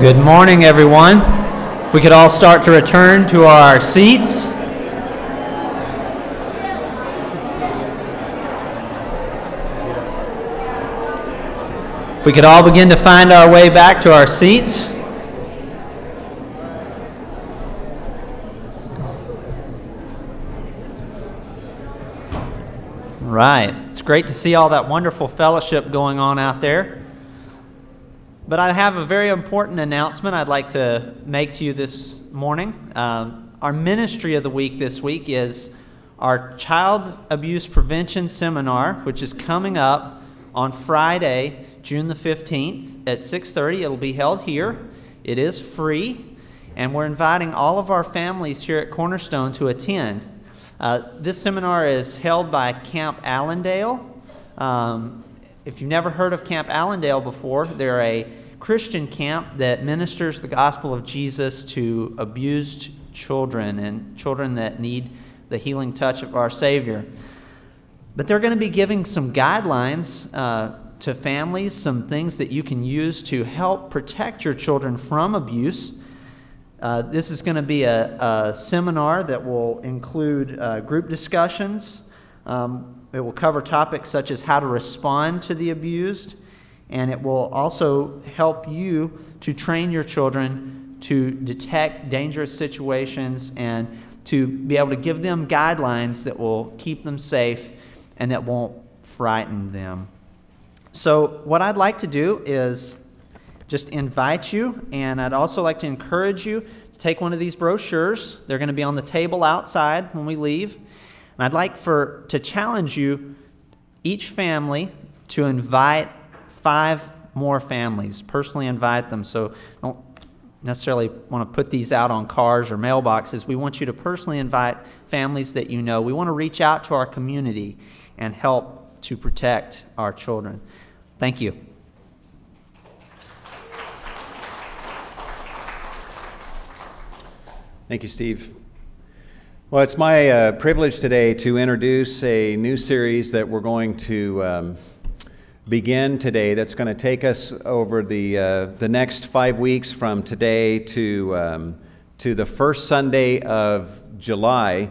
Good morning, everyone. If we could all start to return to our seats. If we could all begin to find our way back to our seats. Right. It's great to see all that wonderful fellowship going on out there. But I have a very important announcement I'd like to make to you this morning. Um, our ministry of the week this week is our Child Abuse Prevention Seminar, which is coming up on Friday, June the 15th at 6:30. It'll be held here. It is free, and we're inviting all of our families here at Cornerstone to attend. Uh, this seminar is held by Camp Allendale. Um, if you've never heard of Camp Allendale before, they're a Christian camp that ministers the gospel of Jesus to abused children and children that need the healing touch of our Savior. But they're going to be giving some guidelines uh, to families, some things that you can use to help protect your children from abuse. Uh, this is going to be a, a, seminar that will include uh, group discussions. Um, it will cover topics such as how to respond to the abused, and it will also help you to train your children to detect dangerous situations and to be able to give them guidelines that will keep them safe and that won't frighten them. So, what I'd like to do is just invite you, and I'd also like to encourage you to take one of these brochures. They're going to be on the table outside when we leave. And I'd like for to challenge you, each family, to invite five more families. Personally invite them. So don't necessarily want to put these out on cars or mailboxes. We want you to personally invite families that you know. We want to reach out to our community and help to protect our children. Thank you. Thank you, Steve. Well, it's my uh, privilege today to introduce a new series that we're going to um, begin today that's going to take us over the, uh, the next five weeks from today to, um, to the first Sunday of July.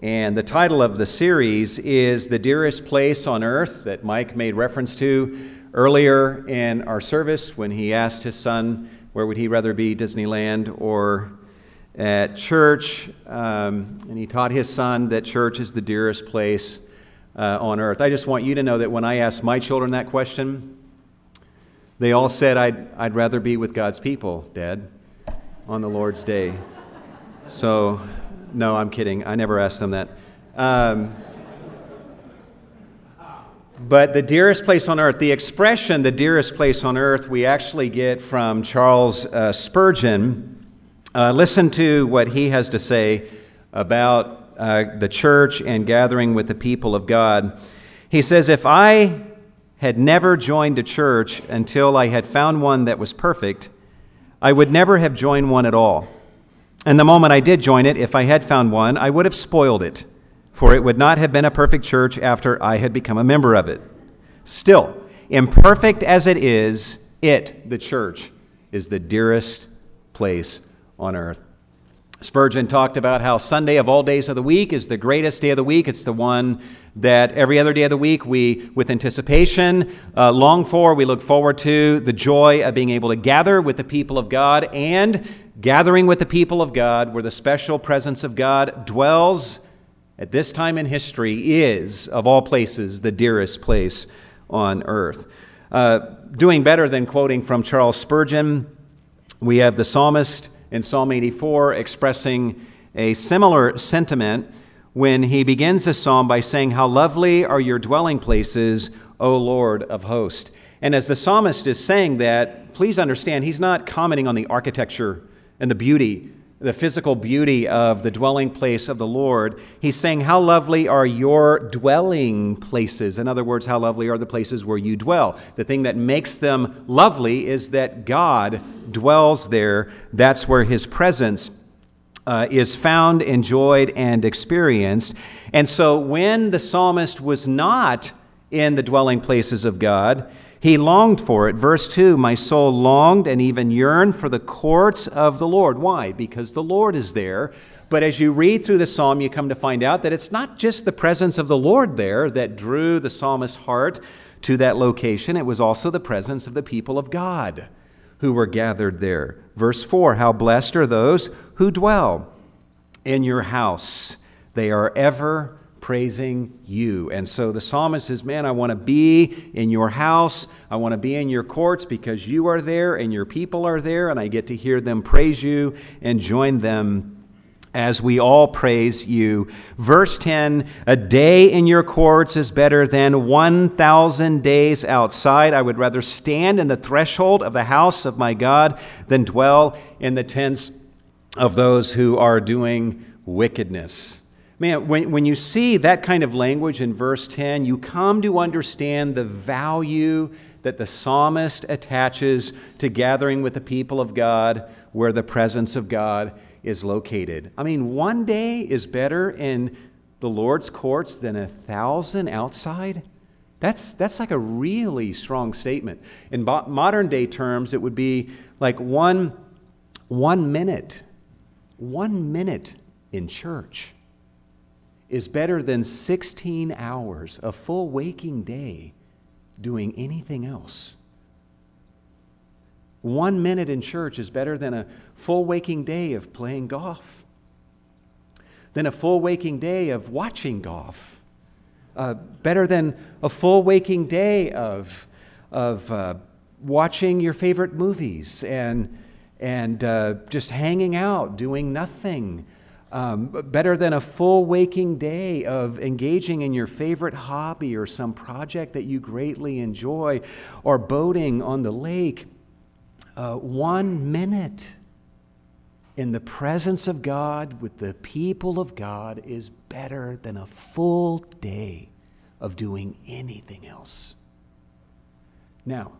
And the title of the series is The Dearest Place on Earth, that Mike made reference to earlier in our service when he asked his son, where would he rather be, Disneyland or at church? Um, and he taught his son that church is the dearest place uh, on earth. I just want you to know that when I asked my children that question, they all said, I'd, I'd rather be with God's people, Dad, on the Lord's day. So no, I'm kidding. I never asked them that. Um, but the dearest place on earth, the expression the dearest place on earth, we actually get from Charles uh, Spurgeon. Uh, listen to what he has to say about uh, the church and gathering with the people of God. He says, If I had never joined a church until I had found one that was perfect, I would never have joined one at all. And the moment I did join it, if I had found one, I would have spoiled it, for it would not have been a perfect church after I had become a member of it. Still, imperfect as it is, it, the church, is the dearest place on earth. Spurgeon talked about how Sunday of all days of the week is the greatest day of the week. It's the one that every other day of the week we, with anticipation, uh, long for. We look forward to the joy of being able to gather with the people of God and gathering with the people of God, where the special presence of God dwells at this time in history, is, of all places, the dearest place on earth. Uh, doing better than quoting from Charles Spurgeon, we have the psalmist in Psalm 84 expressing a similar sentiment when he begins the psalm by saying, How lovely are your dwelling places, O Lord of hosts. And as the psalmist is saying that, please understand, he's not commenting on the architecture and the beauty, the physical beauty of the dwelling place of the Lord. He's saying, How lovely are your dwelling places? In other words, how lovely are the places where you dwell? The thing that makes them lovely is that God dwells there. That's where his presence uh, is found, enjoyed, and experienced. And so when the psalmist was not in the dwelling places of God, He longed for it. Verse 2 My soul longed and even yearned for the courts of the Lord. Why? Because the Lord is there. But as you read through the psalm, you come to find out that it's not just the presence of the Lord there that drew the psalmist's heart to that location, it was also the presence of the people of God who were gathered there. Verse 4 How blessed are those who dwell in your house, they are ever praising you. And so the psalmist says, Man, I want to be in your house. I want to be in your courts because you are there and your people are there, and I get to hear them praise you and join them as we all praise you. Verse 10 A day in your courts is better than 1,000 days outside. I would rather stand in the threshold of the house of my God than dwell in the tents of those who are doing wickedness. Man, when, when you see that kind of language in verse 10, you come to understand the value that the psalmist attaches to gathering with the people of God where the presence of God is located. I mean, one day is better in the Lord's courts than a thousand outside. That's, that's like a really strong statement. In bo- modern day terms, it would be like one, one minute, one minute in church is better than 16 hours, a full waking day, doing anything else. One minute in church is better than a full waking day of playing golf, than a full waking day of watching golf, uh, better than a full waking day of, of uh, watching your favorite movies and, and uh, just hanging out, doing nothing um, better than a full waking day of engaging in your favorite hobby or some project that you greatly enjoy, or boating on the lake. Uh, one minute in the presence of God with the people of God is better than a full day of doing anything else. Now,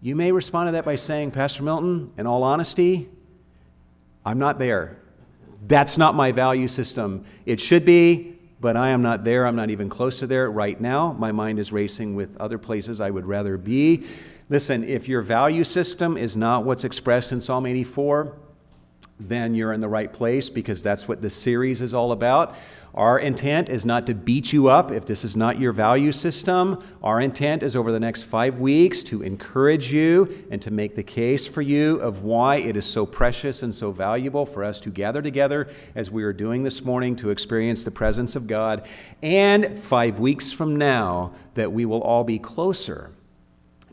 you may respond to that by saying, Pastor Milton, in all honesty, I'm not there. That's not my value system. It should be, but I am not there. I'm not even close to there right now. My mind is racing with other places I would rather be. Listen, if your value system is not what's expressed in Psalm 84, then you're in the right place because that's what this series is all about. Our intent is not to beat you up if this is not your value system. Our intent is over the next five weeks to encourage you and to make the case for you of why it is so precious and so valuable for us to gather together as we are doing this morning to experience the presence of God. And five weeks from now, that we will all be closer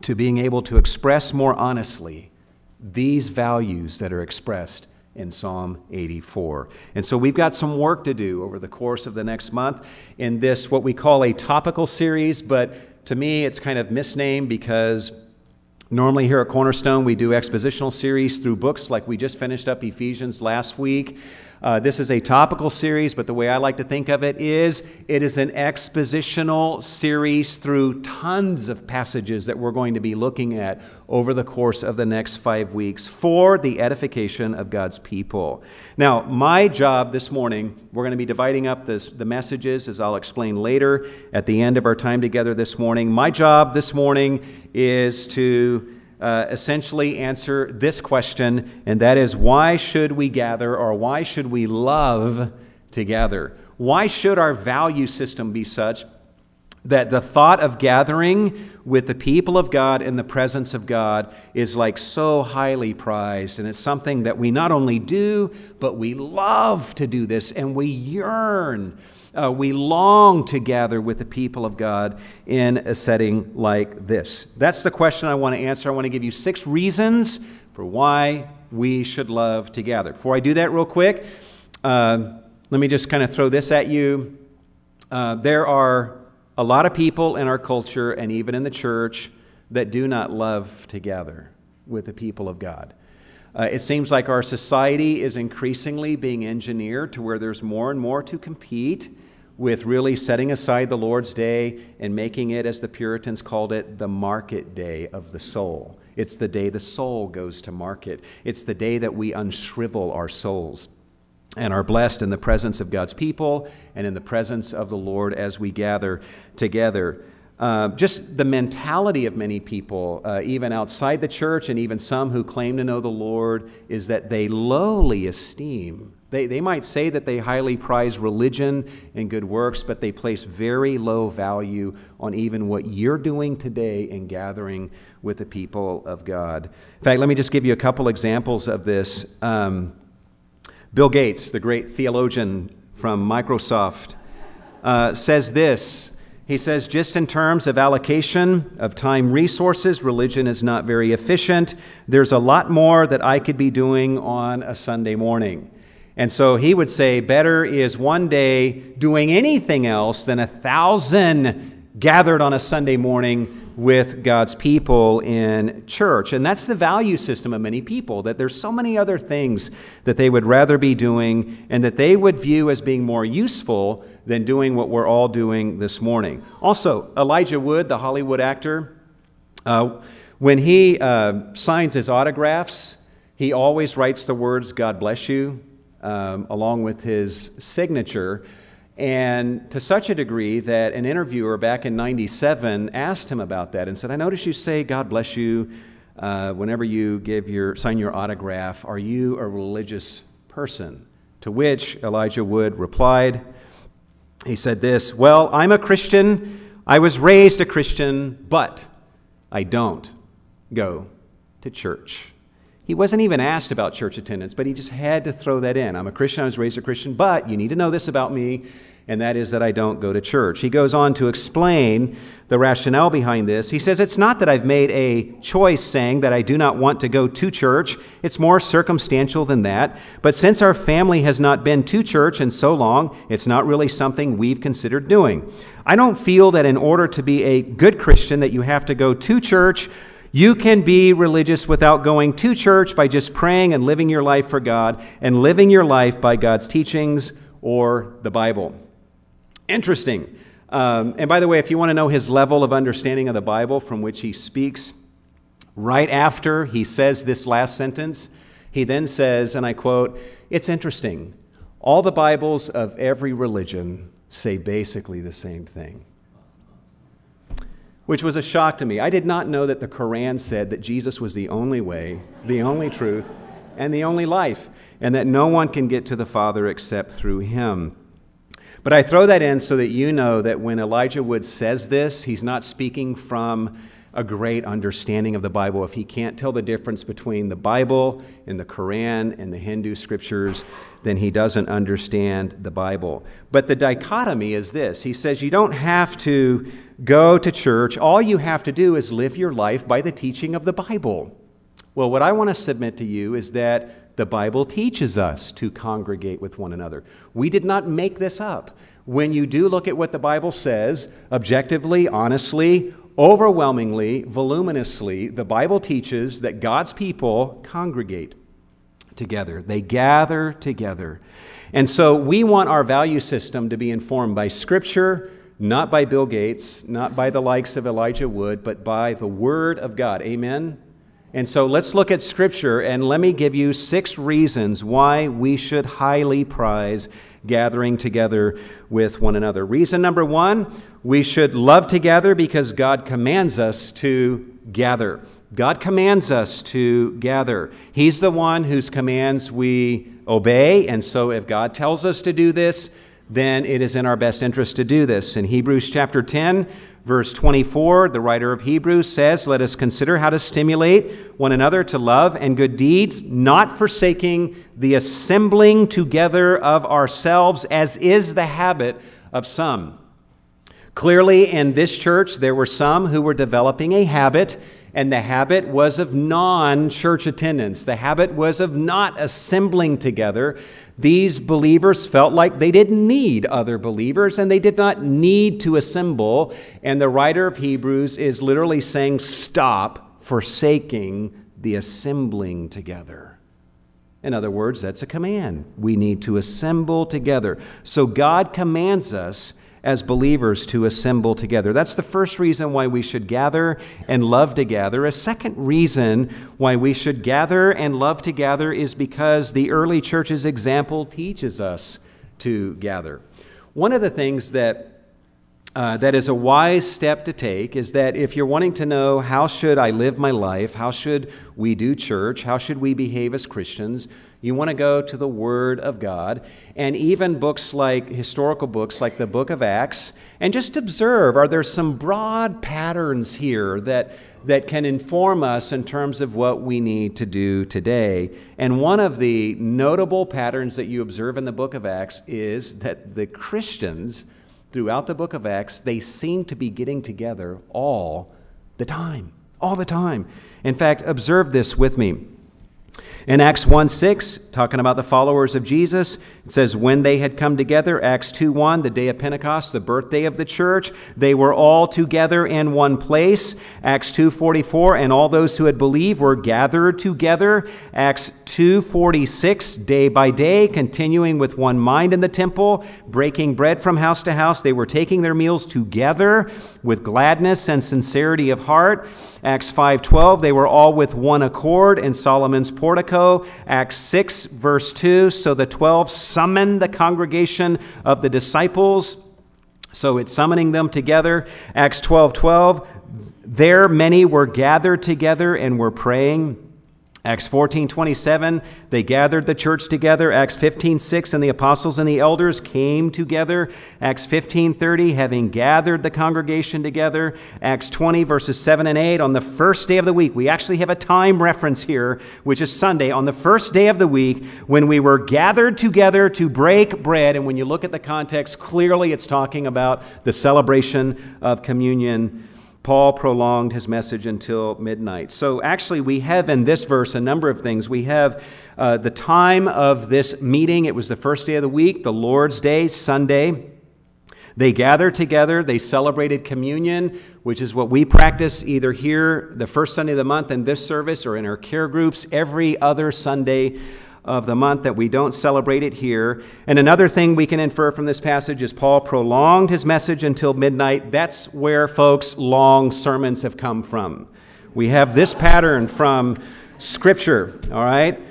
to being able to express more honestly these values that are expressed in Psalm 84. And so we've got some work to do over the course of the next month in this, what we call a topical series, but to me it's kind of misnamed because normally here at Cornerstone we do expositional series through books like we just finished up Ephesians last week. Uh, this is a topical series, but the way I like to think of it is it is an expositional series through tons of passages that we're going to be looking at over the course of the next five weeks for the edification of God's people. Now, my job this morning, we're going to be dividing up this, the messages, as I'll explain later at the end of our time together this morning. My job this morning is to uh, essentially answer this question, and that is why should we gather or why should we love together? Why should our value system be such that the thought of gathering with the people of God in the presence of God is like so highly prized. And it's something that we not only do, but we love to do this and we yearn uh, we long to gather with the people of God in a setting like this? That's the question I want to answer. I want to give you six reasons for why we should love to gather. Before I do that, real quick, uh, let me just kind of throw this at you. Uh, there are a lot of people in our culture and even in the church that do not love to gather with the people of God. Uh, it seems like our society is increasingly being engineered to where there's more and more to compete with really setting aside the Lord's day and making it, as the Puritans called it, the market day of the soul. It's the day the soul goes to market. It's the day that we unshrivel our souls and are blessed in the presence of God's people and in the presence of the Lord as we gather together. Uh, just the mentality of many people, uh, even outside the church and even some who claim to know the Lord, is that they lowly esteem. They, they might say that they highly prize religion and good works, but they place very low value on even what you're doing today in gathering with the people of God. In fact, let me just give you a couple examples of this. Um, Bill Gates, the great theologian from Microsoft, uh, says this he says, just in terms of allocation of time resources, religion is not very efficient. There's a lot more that I could be doing on a Sunday morning. And so he would say, better is one day doing anything else than a thousand gathered on a Sunday morning with God's people in church. And that's the value system of many people, that there's so many other things that they would rather be doing and that they would view as being more useful than doing what we're all doing this morning. Also, Elijah Wood, the Hollywood actor, uh, when he uh, signs his autographs, he always writes the words, God bless you, um, along with his signature. And to such a degree that an interviewer back in 97 asked him about that and said, I notice you say, God bless you, uh, whenever you give your, sign your autograph. Are you a religious person? To which Elijah Wood replied, he said this Well, I'm a Christian. I was raised a Christian, but I don't go to church. He wasn't even asked about church attendance, but he just had to throw that in. I'm a Christian, I was raised a Christian, but you need to know this about me and that is that I don't go to church. He goes on to explain the rationale behind this. He says, It's not that I've made a choice saying that I do not want to go to church. It's more circumstantial than that. But since our family has not been to church in so long, it's not really something we've considered doing. I don't feel that in order to be a good Christian that you have to go to church. You can be religious without going to church by just praying and living your life for God and living your life by God's teachings or the Bible. Interesting. Um, and by the way, if you want to know his level of understanding of the Bible from which he speaks, right after he says this last sentence, he then says, and I quote, It's interesting. All the Bibles of every religion say basically the same thing. Which was a shock to me. I did not know that the Quran said that Jesus was the only way, the only truth, and the only life, and that no one can get to the Father except through him. But I throw that in so that you know that when Elijah Wood says this, he's not speaking from a great understanding of the Bible. If he can't tell the difference between the Bible and the Quran and the Hindu scriptures, then he doesn't understand the Bible. But the dichotomy is this He says you don't have to go to church, all you have to do is live your life by the teaching of the Bible. Well, what I want to submit to you is that the Bible teaches us to congregate with one another. We did not make this up. When you do look at what the Bible says, objectively, honestly, overwhelmingly, voluminously, the Bible teaches that God's people congregate together, they gather together. And so we want our value system to be informed by Scripture, not by Bill Gates, not by the likes of Elijah Wood, but by the Word of God. Amen? And so let's look at Scripture, and let me give you six reasons why we should highly prize gathering together with one another. Reason number one we should love together because God commands us to gather. God commands us to gather. He's the one whose commands we obey, and so if God tells us to do this, then it is in our best interest to do this. In Hebrews chapter 10, verse 24, the writer of Hebrews says, Let us consider how to stimulate one another to love and good deeds, not forsaking the assembling together of ourselves, as is the habit of some. Clearly, in this church, there were some who were developing a habit and the habit was of non church attendance. The habit was of not assembling together. These believers felt like they didn't need other believers and they did not need to assemble. And the writer of Hebrews is literally saying, Stop forsaking the assembling together. In other words, that's a command. We need to assemble together. So God commands us as believers to assemble together. That's the first reason why we should gather and love to gather. A second reason why we should gather and love to gather is because the early church's example teaches us to gather. One of the things that uh, that is a wise step to take is that if you're wanting to know how should I live my life, how should we do church, how should we behave as Christians, you want to go to the Word of God and even books like historical books like the book of Acts and just observe are there some broad patterns here that, that can inform us in terms of what we need to do today. And one of the notable patterns that you observe in the book of Acts is that the Christians throughout the book of Acts, they seem to be getting together all the time. All the time. In fact, observe this with me. In Acts 1 6, talking about the followers of Jesus, it says, When they had come together, Acts 2 1, the day of Pentecost, the birthday of the church, they were all together in one place. Acts 2 44, and all those who had believed were gathered together. Acts 2 46, day by day, continuing with one mind in the temple, breaking bread from house to house. They were taking their meals together with gladness and sincerity of heart. Acts 5:12 they were all with one accord in Solomon's portico. Acts 6 verse 2 so the 12 summoned the congregation of the disciples. So it's summoning them together. Acts 12:12 there many were gathered together and were praying. Acts 14, 27, they gathered the church together. Acts 15, 6, and the apostles and the elders came together. Acts 15, 30, having gathered the congregation together. Acts 20, verses 7 and 8, on the first day of the week. We actually have a time reference here, which is Sunday. On the first day of the week, when we were gathered together to break bread, and when you look at the context, clearly it's talking about the celebration of communion Paul prolonged his message until midnight. So, actually, we have in this verse a number of things. We have uh, the time of this meeting, it was the first day of the week, the Lord's Day, Sunday. They gathered together, they celebrated communion, which is what we practice either here the first Sunday of the month in this service or in our care groups every other Sunday of the month that we don't celebrate it here. And another thing we can infer from this passage is Paul prolonged his message until midnight. That's where, folks, long sermons have come from. We have this pattern from Scripture, all right?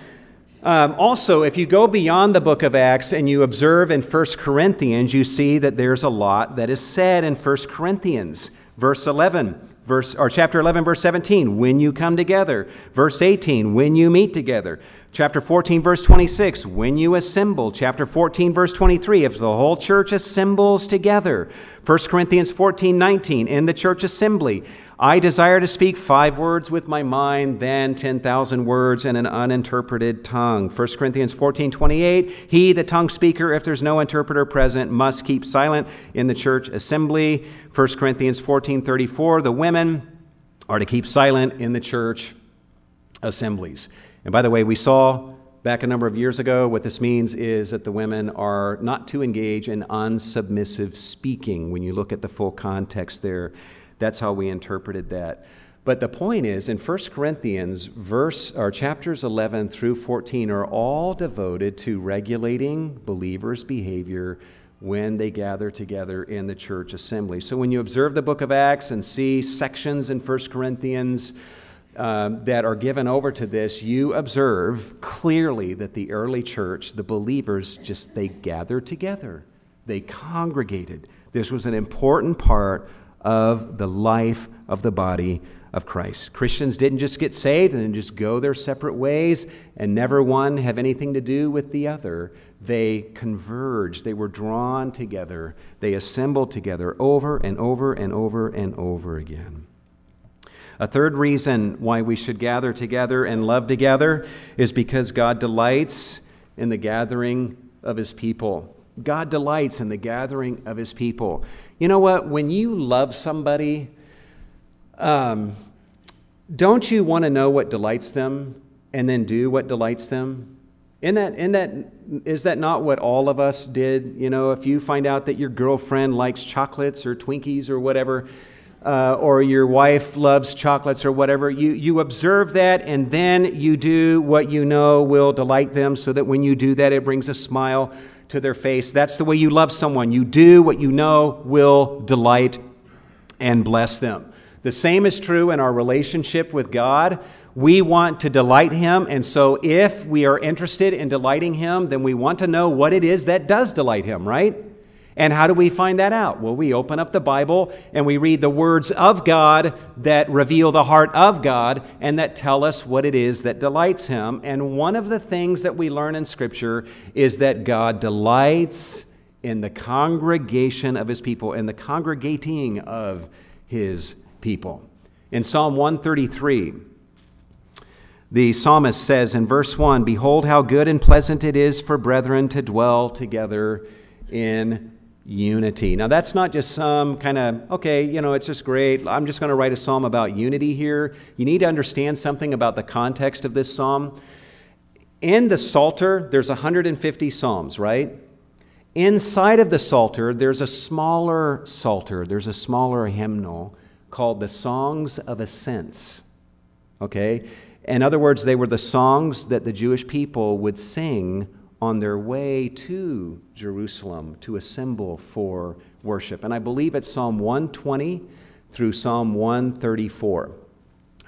Um, also, if you go beyond the book of Acts and you observe in 1 Corinthians, you see that there's a lot that is said in 1 Corinthians. Verse 11, verse, or chapter 11, verse 17, when you come together. Verse 18, when you meet together. Chapter 14, verse 26, when you assemble. Chapter 14, verse 23, if the whole church assembles together. 1 Corinthians 14, 19, in the church assembly. I desire to speak five words with my mind than 10,000 words in an uninterpreted tongue. 1 Corinthians 14, 28, he, the tongue speaker, if there's no interpreter present, must keep silent in the church assembly. 1 Corinthians 14, 34, the women are to keep silent in the church assemblies. And by the way, we saw back a number of years ago what this means is that the women are not to engage in unsubmissive speaking. When you look at the full context there, that's how we interpreted that. But the point is, in 1 Corinthians, verse or chapters 11 through 14 are all devoted to regulating believers' behavior when they gather together in the church assembly. So when you observe the book of Acts and see sections in 1 Corinthians, um, that are given over to this, you observe clearly that the early church, the believers, just they gathered together, they congregated. This was an important part of the life of the body of Christ. Christians didn't just get saved and then just go their separate ways and never one have anything to do with the other. They converged, they were drawn together, they assembled together over and over and over and over again. A third reason why we should gather together and love together is because God delights in the gathering of his people. God delights in the gathering of his people. You know what? When you love somebody, um, don't you want to know what delights them and then do what delights them? In that, in that, is that not what all of us did? You know, if you find out that your girlfriend likes chocolates or Twinkies or whatever, uh, or your wife loves chocolates or whatever, you, you observe that and then you do what you know will delight them so that when you do that, it brings a smile to their face. That's the way you love someone. You do what you know will delight and bless them. The same is true in our relationship with God. We want to delight Him, and so if we are interested in delighting Him, then we want to know what it is that does delight Him, right? And how do we find that out? Well, we open up the Bible and we read the words of God that reveal the heart of God and that tell us what it is that delights Him. And one of the things that we learn in Scripture is that God delights in the congregation of His people, in the congregating of His people. In Psalm 133, the psalmist says in verse 1 Behold, how good and pleasant it is for brethren to dwell together in unity. Now, that's not just some kind of, okay, you know, it's just great. I'm just going to write a psalm about unity here. You need to understand something about the context of this psalm. In the Psalter, there's 150 psalms, right? Inside of the Psalter, there's a smaller Psalter, there's a smaller hymnal called the Songs of Ascents. Okay? In other words, they were the songs that the Jewish people would sing on their way to Jerusalem to assemble for worship. And I believe it's Psalm 120 through Psalm 134.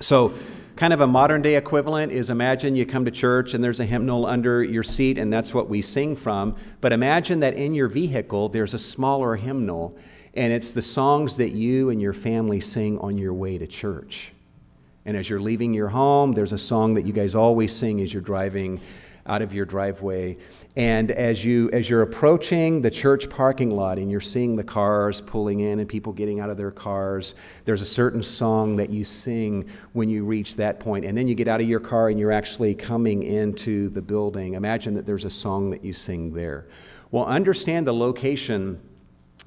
So, kind of a modern day equivalent is imagine you come to church and there's a hymnal under your seat, and that's what we sing from. But imagine that in your vehicle there's a smaller hymnal, and it's the songs that you and your family sing on your way to church. And as you're leaving your home, there's a song that you guys always sing as you're driving out of your driveway. And as, you, as you're approaching the church parking lot and you're seeing the cars pulling in and people getting out of their cars, there's a certain song that you sing when you reach that point. And then you get out of your car and you're actually coming into the building. Imagine that there's a song that you sing there. Well, understand the location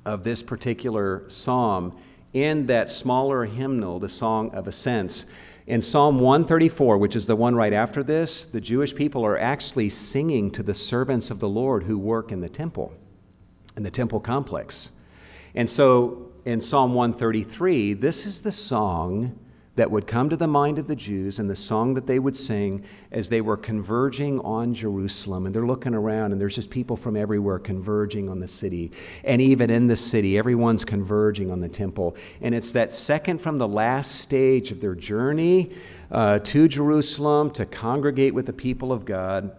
of this particular psalm in that smaller hymnal, the Song of Ascents. In Psalm 134, which is the one right after this, the Jewish people are actually singing to the servants of the Lord who work in the temple, in the temple complex. And so in Psalm 133, this is the song that would come to the mind of the Jews and the song that they would sing as they were converging on Jerusalem. And they're looking around, and there's just people from everywhere converging on the city. And even in the city, everyone's converging on the temple. And it's that second from the last stage of their journey uh, to Jerusalem to congregate with the people of God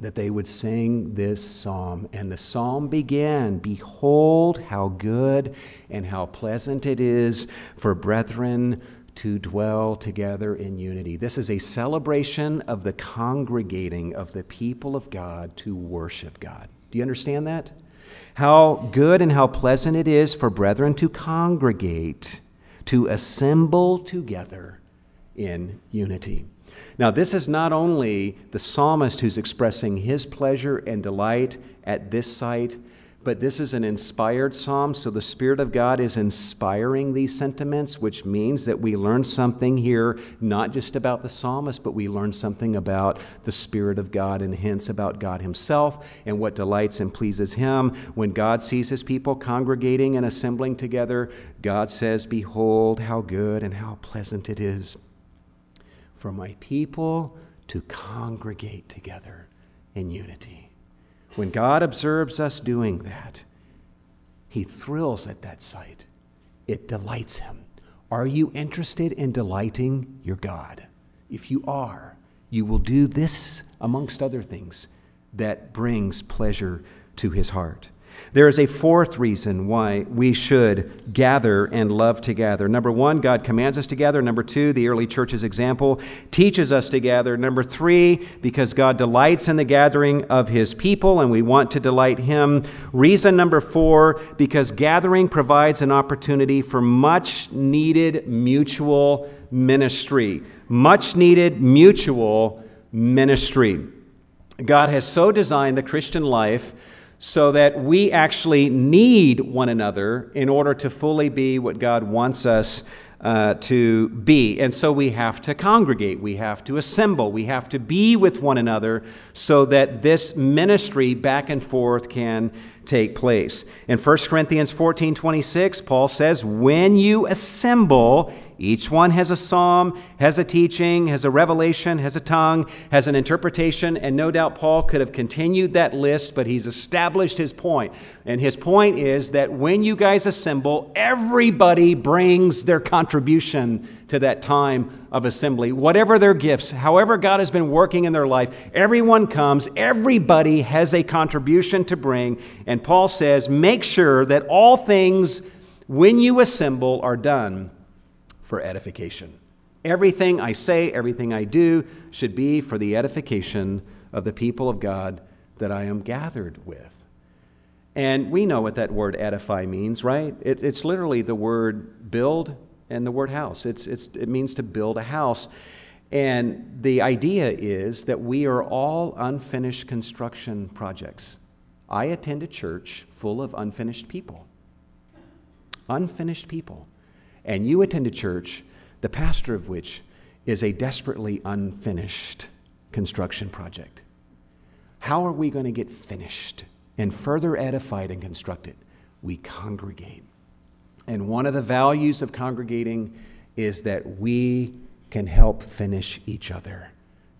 that they would sing this psalm. And the psalm began Behold, how good and how pleasant it is for brethren to dwell together in unity. This is a celebration of the congregating of the people of God to worship God. Do you understand that? How good and how pleasant it is for brethren to congregate, to assemble together in unity. Now, this is not only the psalmist who's expressing his pleasure and delight at this site, but this is an inspired psalm, so the Spirit of God is inspiring these sentiments, which means that we learn something here, not just about the psalmist, but we learn something about the Spirit of God and hence about God Himself and what delights and pleases Him. When God sees His people congregating and assembling together, God says, Behold, how good and how pleasant it is for my people to congregate together in unity. When God observes us doing that, He thrills at that sight. It delights Him. Are you interested in delighting your God? If you are, you will do this, amongst other things, that brings pleasure to His heart. There is a fourth reason why we should gather and love together. Number one, God commands us to gather. Number two, the early church's example teaches us to gather. Number three, because God delights in the gathering of his people and we want to delight him. Reason number four, because gathering provides an opportunity for much needed mutual ministry. Much needed mutual ministry. God has so designed the Christian life so that we actually need one another in order to fully be what God wants us uh, to be. And so we have to congregate, we have to assemble, we have to be with one another so that this ministry back and forth can take place. In 1 Corinthians 14 26, Paul says, When you assemble Each one has a psalm, has a teaching, has a revelation, has a tongue, has an interpretation, and no doubt Paul could have continued that list, but he's established his point. And his point is that when you guys assemble, everybody brings their contribution to that time of assembly. Whatever their gifts, however God has been working in their life, everyone comes, everybody has a contribution to bring. And Paul says, make sure that all things, when you assemble, are done for edification. Everything I say, everything I do should be for the edification of the people of God that I am gathered with. And we know what that word edify means, right? It, it's literally the word build and the word house. It's, it's, it means to build a house. And the idea is that we are all unfinished construction projects. I attend a church full of unfinished people. Unfinished people and you attend a church, the pastor of which is a desperately unfinished construction project. How are we going to get finished and further edified and constructed? We congregate. And one of the values of congregating is that we can help finish each other,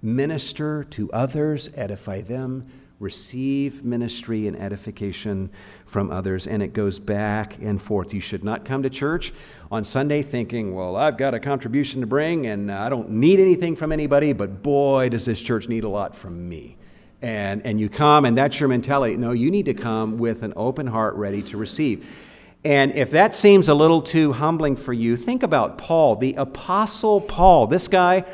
minister to others, edify them, receive ministry and edification from others, and it goes back and forth. You should not come to church on Sunday thinking, well, I've got a contribution to bring and uh, I don't need anything from anybody, but boy, does this church need a lot from me. And, and you come, and that's your mentality. No, you need to come with an open heart ready to receive. And if that seems a little too humbling for you, think about Paul, the Apostle Paul. This guy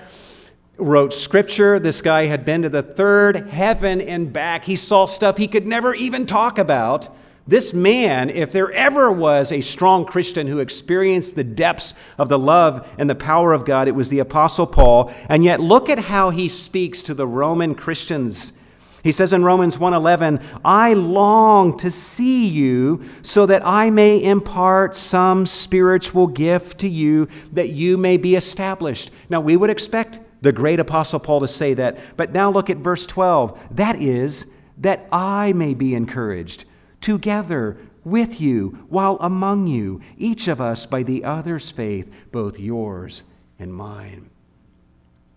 wrote scripture. This guy had been to the third heaven and back. He saw stuff he could never even talk about. This man, if there ever was a strong Christian who experienced the depths of the love and the power of God, it was the Apostle Paul. And yet, look at how he speaks to the Roman Christians. He says in Romans 1:11, "I long to see you so that I may impart some spiritual gift to you that you may be established." Now, we would expect the great apostle Paul to say that. But now look at verse 12. That is, that I may be encouraged together with you while among you, each of us by the other's faith, both yours and mine.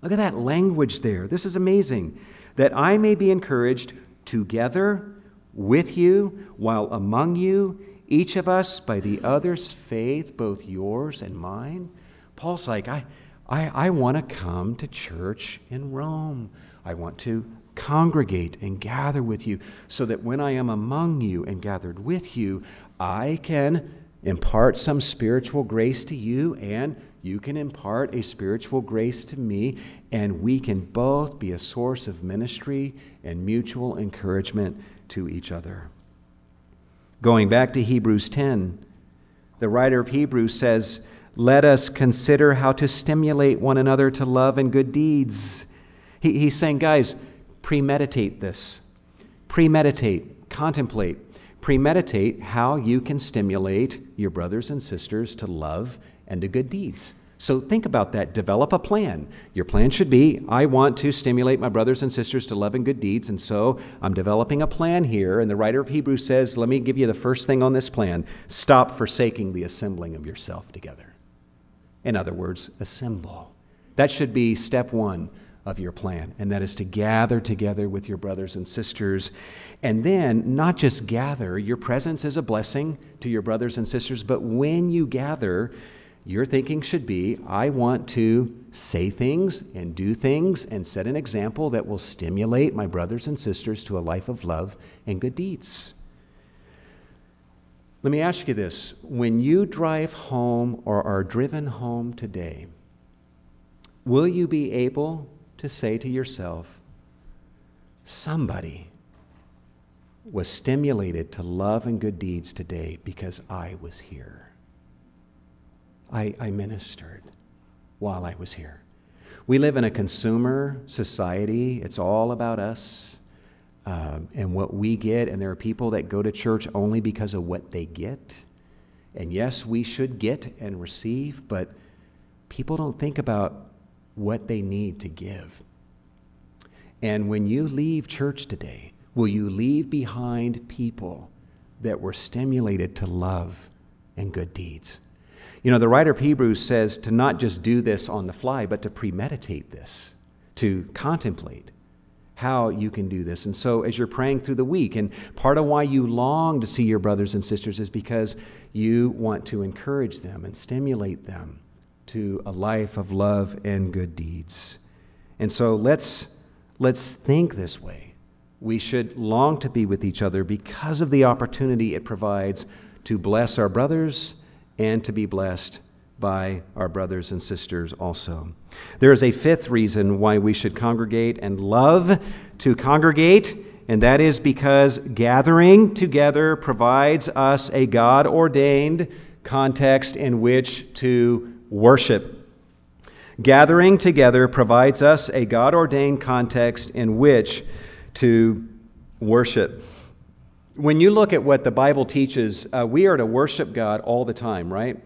Look at that language there. This is amazing. That I may be encouraged together with you while among you, each of us by the other's faith, both yours and mine. Paul's like, I, I, I want to come to church in Rome. I want to congregate and gather with you so that when I am among you and gathered with you, I can impart some spiritual grace to you and you can impart a spiritual grace to me, and we can both be a source of ministry and mutual encouragement to each other. Going back to Hebrews 10, the writer of Hebrews says, let us consider how to stimulate one another to love and good deeds. He, he's saying, guys, premeditate this. Premeditate, contemplate, premeditate how you can stimulate your brothers and sisters to love and to good deeds. So think about that. Develop a plan. Your plan should be I want to stimulate my brothers and sisters to love and good deeds, and so I'm developing a plan here. And the writer of Hebrews says, Let me give you the first thing on this plan stop forsaking the assembling of yourself together. In other words, assemble. That should be step one of your plan, and that is to gather together with your brothers and sisters. And then, not just gather, your presence is a blessing to your brothers and sisters, but when you gather, your thinking should be I want to say things and do things and set an example that will stimulate my brothers and sisters to a life of love and good deeds. Let me ask you this when you drive home or are driven home today, will you be able to say to yourself, somebody was stimulated to love and good deeds today because I was here? I, I ministered while I was here. We live in a consumer society, it's all about us um, and what we get. And there are people that go to church only because of what they get. And yes, we should get and receive, but people don't think about what they need to give. And when you leave church today, will you leave behind people that were stimulated to love and good deeds? You know, the writer of Hebrews says to not just do this on the fly, but to premeditate this, to contemplate how you can do this. And so, as you're praying through the week, and part of why you long to see your brothers and sisters is because you want to encourage them and stimulate them to a life of love and good deeds. And so, let's, let's think this way. We should long to be with each other because of the opportunity it provides to bless our brothers and to be blessed by our brothers and sisters also. There is a fifth reason why we should congregate and love to congregate, and that is because gathering together provides us a God ordained context in which to worship. Gathering together provides us a God ordained context in which to worship. When you look at what the Bible teaches, uh, we are to worship God all the time, right?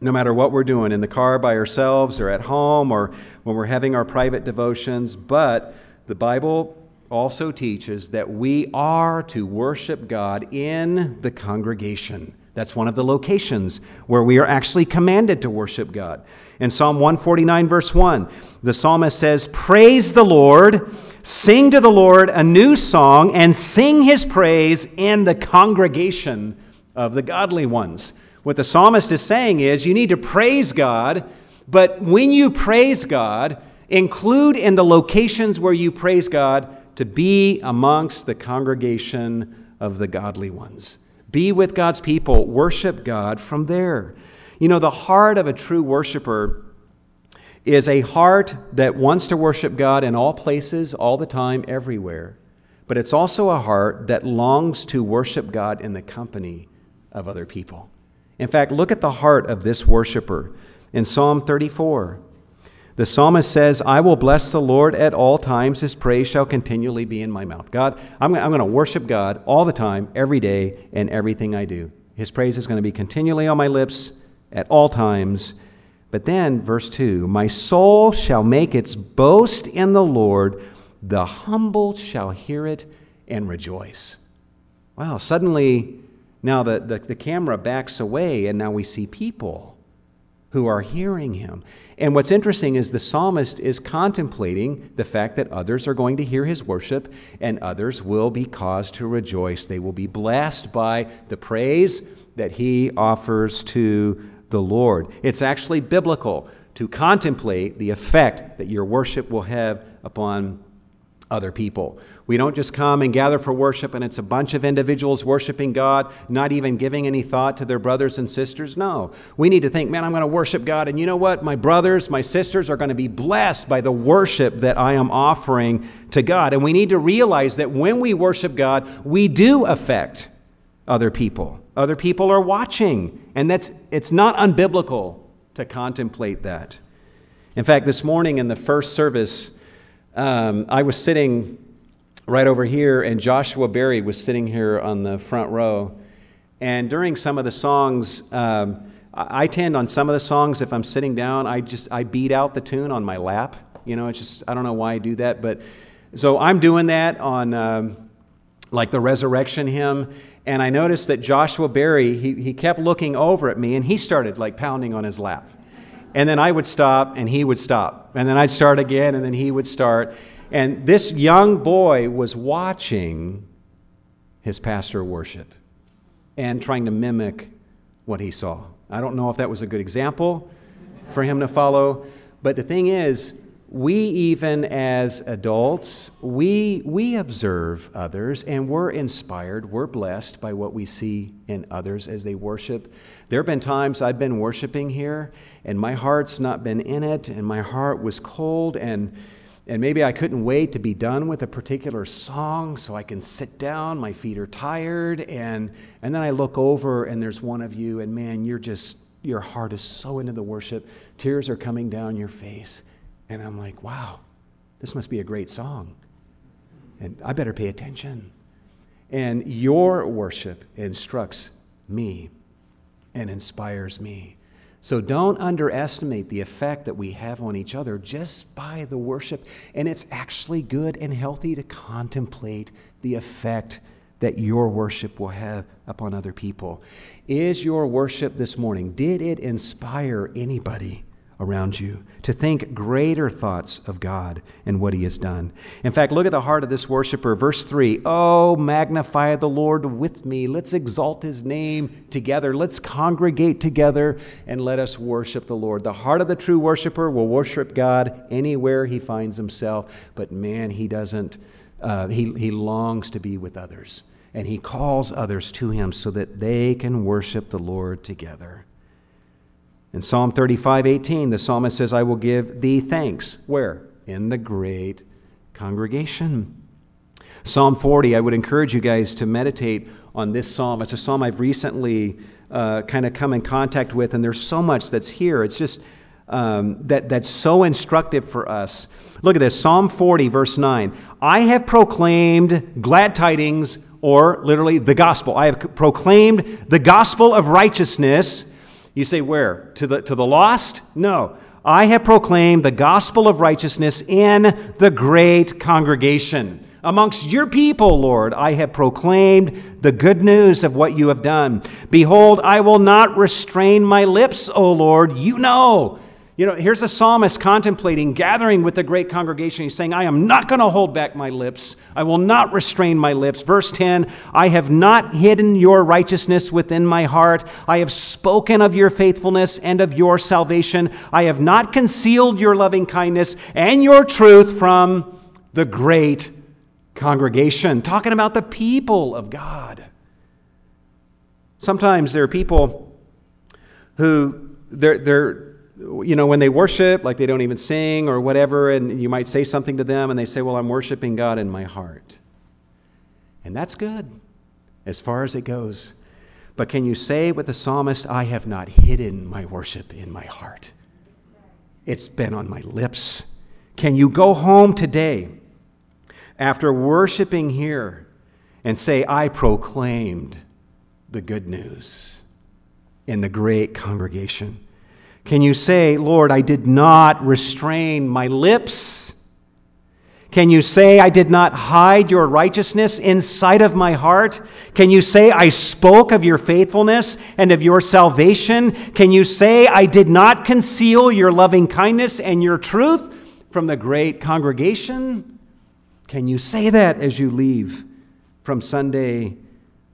No matter what we're doing in the car by ourselves or at home or when we're having our private devotions. But the Bible also teaches that we are to worship God in the congregation. That's one of the locations where we are actually commanded to worship God. In Psalm 149, verse 1, the psalmist says, Praise the Lord, sing to the Lord a new song, and sing his praise in the congregation of the godly ones. What the psalmist is saying is you need to praise God, but when you praise God, include in the locations where you praise God to be amongst the congregation of the godly ones. Be with God's people, worship God from there. You know, the heart of a true worshiper is a heart that wants to worship God in all places, all the time, everywhere. But it's also a heart that longs to worship God in the company of other people. In fact, look at the heart of this worshiper. In Psalm 34, the psalmist says, I will bless the Lord at all times. His praise shall continually be in my mouth. God, I'm, I'm going to worship God all the time, every day, and everything I do. His praise is going to be continually on my lips at all times. But then, verse 2 My soul shall make its boast in the Lord, the humble shall hear it and rejoice. Wow, suddenly now the, the, the, camera backs away, and now we see people who are hearing him. And what's interesting is the psalmist is contemplating the fact that others are going to hear his worship, and others will be caused to rejoice. They will be blessed by the praise that he offers to the Lord. It's actually biblical to contemplate the effect that your worship will have upon other people. We don't just come and gather for worship and it's a bunch of individuals worshiping God, not even giving any thought to their brothers and sisters. No. We need to think, man, I'm going to worship God. And you know what? My brothers, my sisters are going to be blessed by the worship that I am offering to God. And we need to realize that when we worship God, we do affect other people. Other people are watching. And that's, it's not unbiblical to contemplate that. In fact, this morning in the first service, um, I was sitting right over here, and Joshua Berry was sitting here on the front row. And during some of the songs, um, I tend on some of the songs, if I'm sitting down, I just I beat out the tune on my lap. You know, it's just I don't know why I do that, but so I'm doing that on um, like the resurrection hymn, and I noticed that Joshua Berry he he kept looking over at me, and he started like pounding on his lap. And then I would stop and he would stop. And then I'd start again and then he would start. And this young boy was watching his pastor worship and trying to mimic what he saw. I don't know if that was a good example for him to follow, but the thing is, we even as adults we we observe others and we're inspired we're blessed by what we see in others as they worship there have been times i've been worshiping here and my heart's not been in it and my heart was cold and and maybe i couldn't wait to be done with a particular song so i can sit down my feet are tired and and then i look over and there's one of you and man you're just your heart is so into the worship tears are coming down your face and I'm like, wow, this must be a great song. And I better pay attention. And your worship instructs me and inspires me. So don't underestimate the effect that we have on each other just by the worship. And it's actually good and healthy to contemplate the effect that your worship will have upon other people. Is your worship this morning, did it inspire anybody? Around you, to think greater thoughts of God and what He has done. In fact, look at the heart of this worshiper. Verse 3 Oh, magnify the Lord with me. Let's exalt His name together. Let's congregate together and let us worship the Lord. The heart of the true worshiper will worship God anywhere he finds himself, but man, he doesn't, uh, he, he longs to be with others. And he calls others to him so that they can worship the Lord together. In Psalm 35 18, the psalmist says, I will give thee thanks. Where? In the great congregation. Psalm 40, I would encourage you guys to meditate on this psalm. It's a psalm I've recently uh, kind of come in contact with, and there's so much that's here. It's just um, that, that's so instructive for us. Look at this Psalm 40, verse 9. I have proclaimed glad tidings, or literally the gospel. I have proclaimed the gospel of righteousness you say, where? To the, to the lost? No. I have proclaimed the gospel of righteousness in the great congregation. Amongst your people, Lord, I have proclaimed the good news of what you have done. Behold, I will not restrain my lips, O Lord. You know you know, here's a psalmist contemplating gathering with the great congregation. He's saying, I am not going to hold back my lips. I will not restrain my lips. Verse 10 I have not hidden your righteousness within my heart. I have spoken of your faithfulness and of your salvation. I have not concealed your loving kindness and your truth from the great congregation. Talking about the people of God. Sometimes there are people who they're, they're you know, when they worship, like they don't even sing or whatever, and you might say something to them, and they say, Well, I'm worshiping God in my heart. And that's good as far as it goes. But can you say with the psalmist, I have not hidden my worship in my heart? It's been on my lips. Can you go home today after worshiping here and say, I proclaimed the good news in the great congregation? Can you say, Lord, I did not restrain my lips? Can you say, I did not hide your righteousness inside of my heart? Can you say, I spoke of your faithfulness and of your salvation? Can you say, I did not conceal your loving kindness and your truth from the great congregation? Can you say that as you leave from Sunday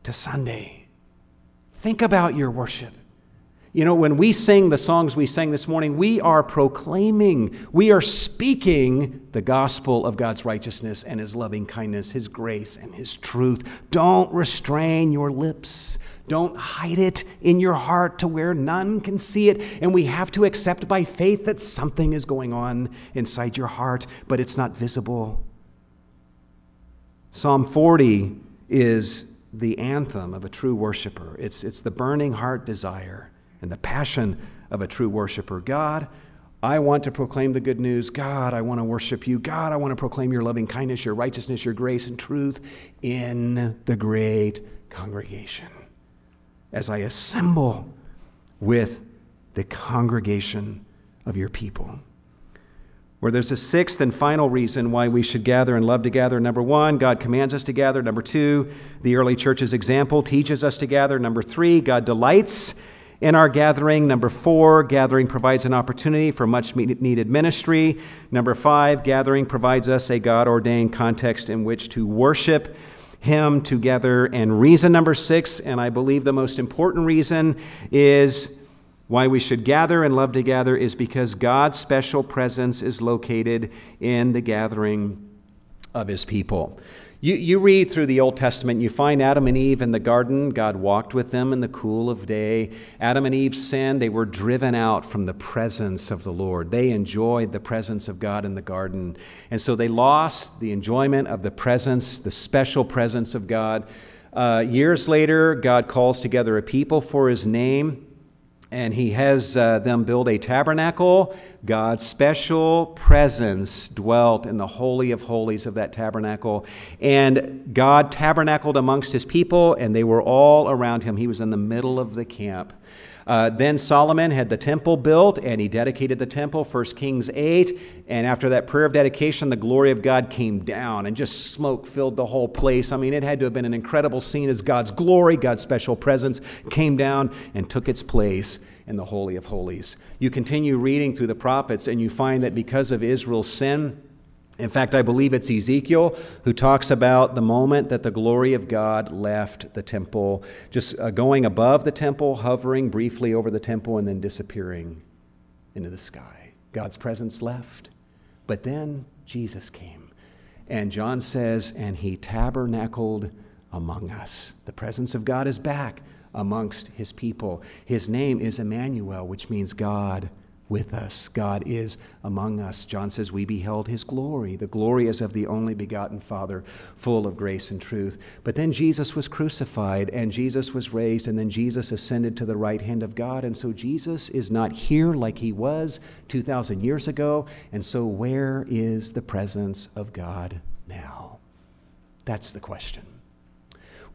to Sunday? Think about your worship. You know, when we sing the songs we sang this morning, we are proclaiming, we are speaking the gospel of God's righteousness and His loving kindness, His grace and His truth. Don't restrain your lips. Don't hide it in your heart to where none can see it. And we have to accept by faith that something is going on inside your heart, but it's not visible. Psalm 40 is the anthem of a true worshiper, it's, it's the burning heart desire and the passion of a true worshiper. God, I want to proclaim the good news. God, I want to worship you. God, I want to proclaim your loving kindness, your righteousness, your grace, and truth in the great congregation. As I assemble with the congregation of your people. Where there's a sixth and final reason why we should gather and love to gather. Number one, God commands us to gather. Number two, the early church's example teaches us to gather. Number three, God delights in our gathering. Number four, gathering provides an opportunity for much needed ministry. Number five, gathering provides us a God ordained context in which to worship Him together. And reason number six, and I believe the most important reason, is why we should gather and love to gather is because God's special presence is located in the gathering of His people. You, you read through the Old Testament, you find Adam and Eve in the garden. God walked with them in the cool of day. Adam and Eve sinned. They were driven out from the presence of the Lord. They enjoyed the presence of God in the garden. And so they lost the enjoyment of the presence, the special presence of God. Uh, years later, God calls together a people for his name and he has uh, them build a tabernacle. God's special presence dwelt in the Holy of Holies of that tabernacle. And God tabernacled amongst his people, and they were all around him. He was in the middle of the camp. Uh, then Solomon had the temple built and he dedicated the temple, 1 Kings 8. And after that prayer of dedication, the glory of God came down and just smoke filled the whole place. I mean, it had to have been an incredible scene as God's glory, God's special presence came down and took its place in the Holy of Holies. You continue reading through the prophets and you find that because of Israel's sin, in fact, I believe it's Ezekiel who talks about the moment that the glory of God left the temple, just uh, going above the temple, hovering briefly over the temple, and then disappearing into the sky. God's presence left. But then Jesus came. And John says, and he tabernacled among us. The presence of God is back amongst his people. His name is Emmanuel, which means God with us. God is among us. John says, We beheld his glory. The glory is of the only begotten Father, full of grace and truth. But then Jesus was crucified, and Jesus was raised, and then Jesus ascended to the right hand of God. And so Jesus is not here like he was 2,000 years ago. And so, where is the presence of God now? That's the question.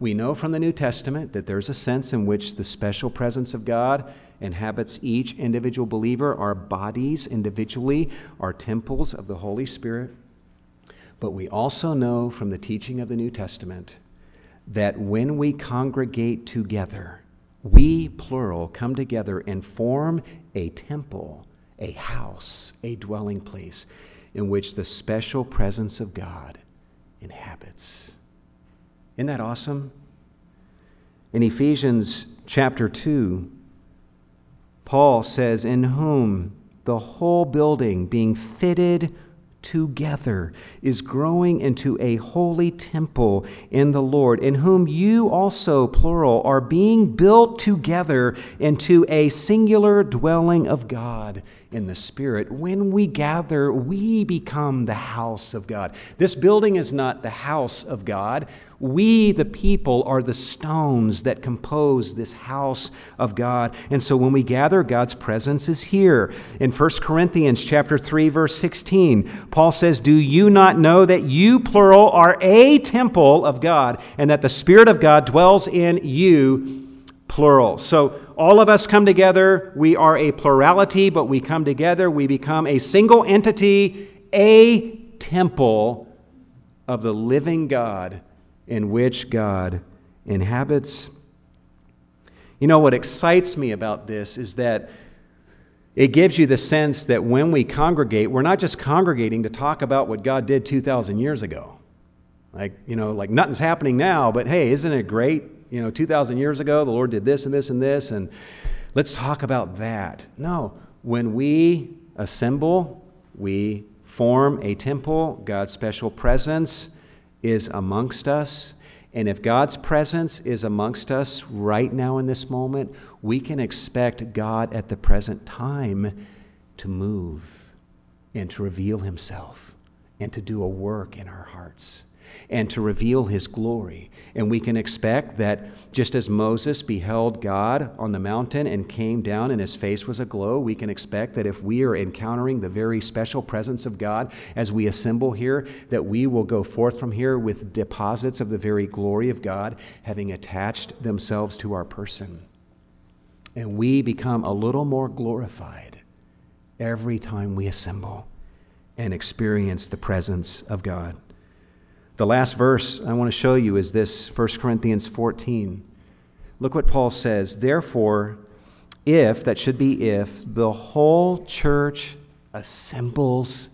We know from the New Testament that there's a sense in which the special presence of God inhabits each individual believer. Our bodies individually are temples of the Holy Spirit. But we also know from the teaching of the New Testament that when we congregate together, we, plural, come together and form a temple, a house, a dwelling place in which the special presence of God inhabits. Isn't that awesome? In Ephesians chapter 2, Paul says, In whom the whole building being fitted together is growing into a holy temple in the Lord, in whom you also, plural, are being built together into a singular dwelling of God in the Spirit. When we gather, we become the house of God. This building is not the house of God. We, the people, are the stones that compose this house of God. And so when we gather, God's presence is here. In 1 Corinthians chapter 3 verse 16, Paul says, "Do you not know that you plural are a temple of God and that the spirit of God dwells in you plural?" So all of us come together, we are a plurality, but we come together, we become a single entity, a temple of the living God in which God inhabits. You know, what excites me about this is that it gives you the sense that when we congregate, we're not just congregating to talk about what God did 2,000 years ago. Like, you know, like nothing's happening now, but hey, isn't it great? You know, 2,000 years ago, the Lord did this and this and this, and let's talk about that. No, when we assemble, we form a temple, God's special presence is amongst us. And if God's presence is amongst us right now in this moment, we can expect God at the present time to move and to reveal himself and to do a work in our hearts and to reveal his glory. And we can expect that just as Moses beheld God on the mountain and came down and his face was aglow, we can expect that if we are encountering the very special presence of God as we assemble here, that we will go forth from here with deposits of the very glory of God having attached themselves to our person. And we become a little more glorified every time we assemble and experience the presence of God. The last verse I want to show you is this 1 Corinthians 14. Look what Paul says. Therefore, if, that should be if, the whole church assembles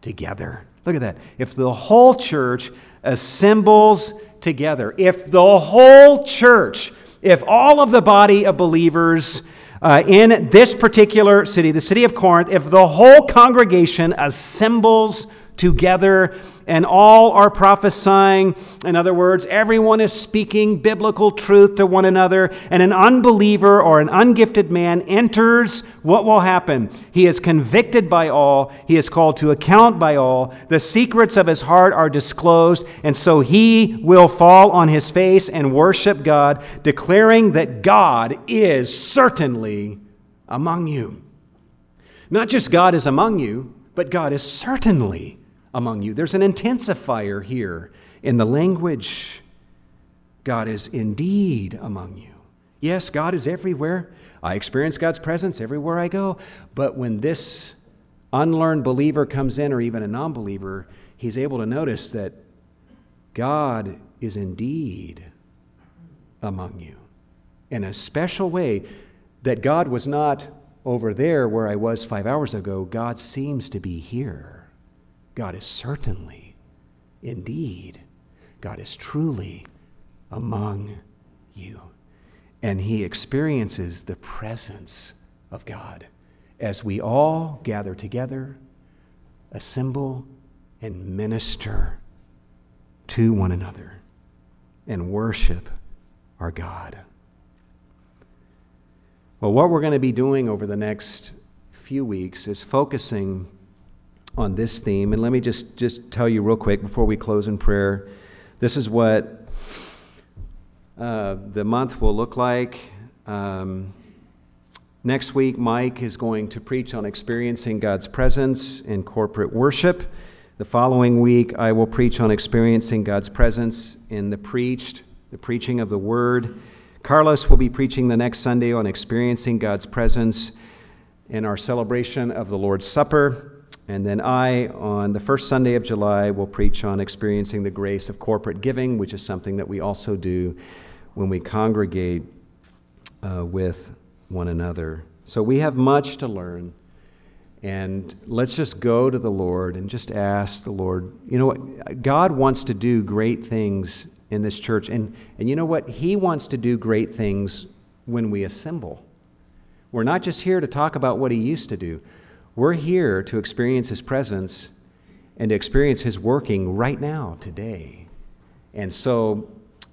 together. Look at that. If the whole church assembles together, if the whole church, if all of the body of believers uh, in this particular city, the city of Corinth, if the whole congregation assembles together and all are prophesying. In other words, everyone is speaking biblical truth to one another, and an unbeliever or an ungifted man enters, what will happen? He is convicted by all, he is called to account by all, the secrets of his heart are disclosed, and so he will fall on his face and worship God, declaring that God is certainly among you. Not just God is among you, but God is certainly among you. There's an intensifier here in the language. God is indeed among you. Yes, God is everywhere. I experience God's presence everywhere I go. But when this unlearned believer comes in, or even a non believer, he's able to notice that God is indeed among you in a special way that God was not over there where I was five hours ago. God seems to be here. God is certainly, indeed, God is truly among you. And he experiences the presence of God as we all gather together, assemble, and minister to one another and worship our God. Well, what we're going to be doing over the next few weeks is focusing on this theme. And let me just, just tell you real quick before we close in prayer this is what uh, the month will look like. Um, next week, Mike is going to preach on experiencing God's presence in corporate worship. The following week, I will preach on experiencing God's presence in the preached, the preaching of the word. Carlos will be preaching the next Sunday on experiencing God's presence in our celebration of the Lord's Supper. And then I, on the first Sunday of July, will preach on experiencing the grace of corporate giving, which is something that we also do when we congregate uh, with one another. So we have much to learn. And let's just go to the Lord and just ask the Lord. You know what? God wants to do great things in this church. And, and you know what? He wants to do great things when we assemble. We're not just here to talk about what He used to do, we're here to experience His presence and to experience His working right now, today. And so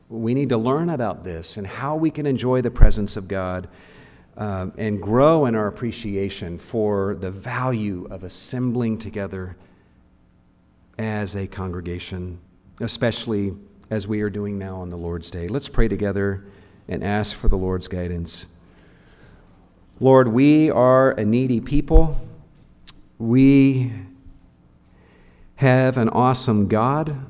we need to learn about this and how we can enjoy the presence of God um, and grow in our appreciation for the value of assembling together as a congregation, especially as we are doing now on the Lord's Day. Let's pray together and ask for the Lord's guidance. Lord, we are a needy people. We have an awesome God,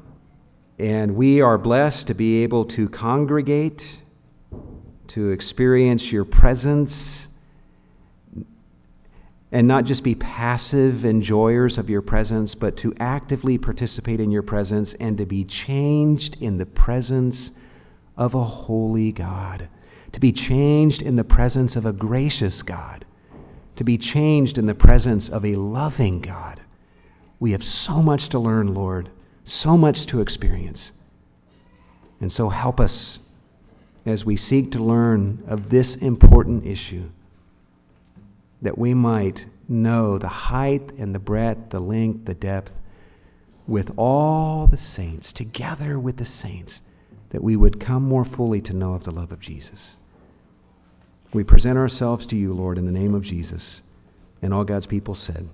and we are blessed to be able to congregate to experience your presence and not just be passive enjoyers of your presence, but to actively participate in your presence and to be changed in the presence of a holy God, to be changed in the presence of a gracious God, to be changed in the presence of a loving God. We have so much to learn, Lord, so much to experience. And so help us as we seek to learn of this important issue, that we might know the height and the breadth, the length, the depth, with all the saints, together with the saints, that we would come more fully to know of the love of Jesus. We present ourselves to you, Lord, in the name of Jesus. And all God's people said,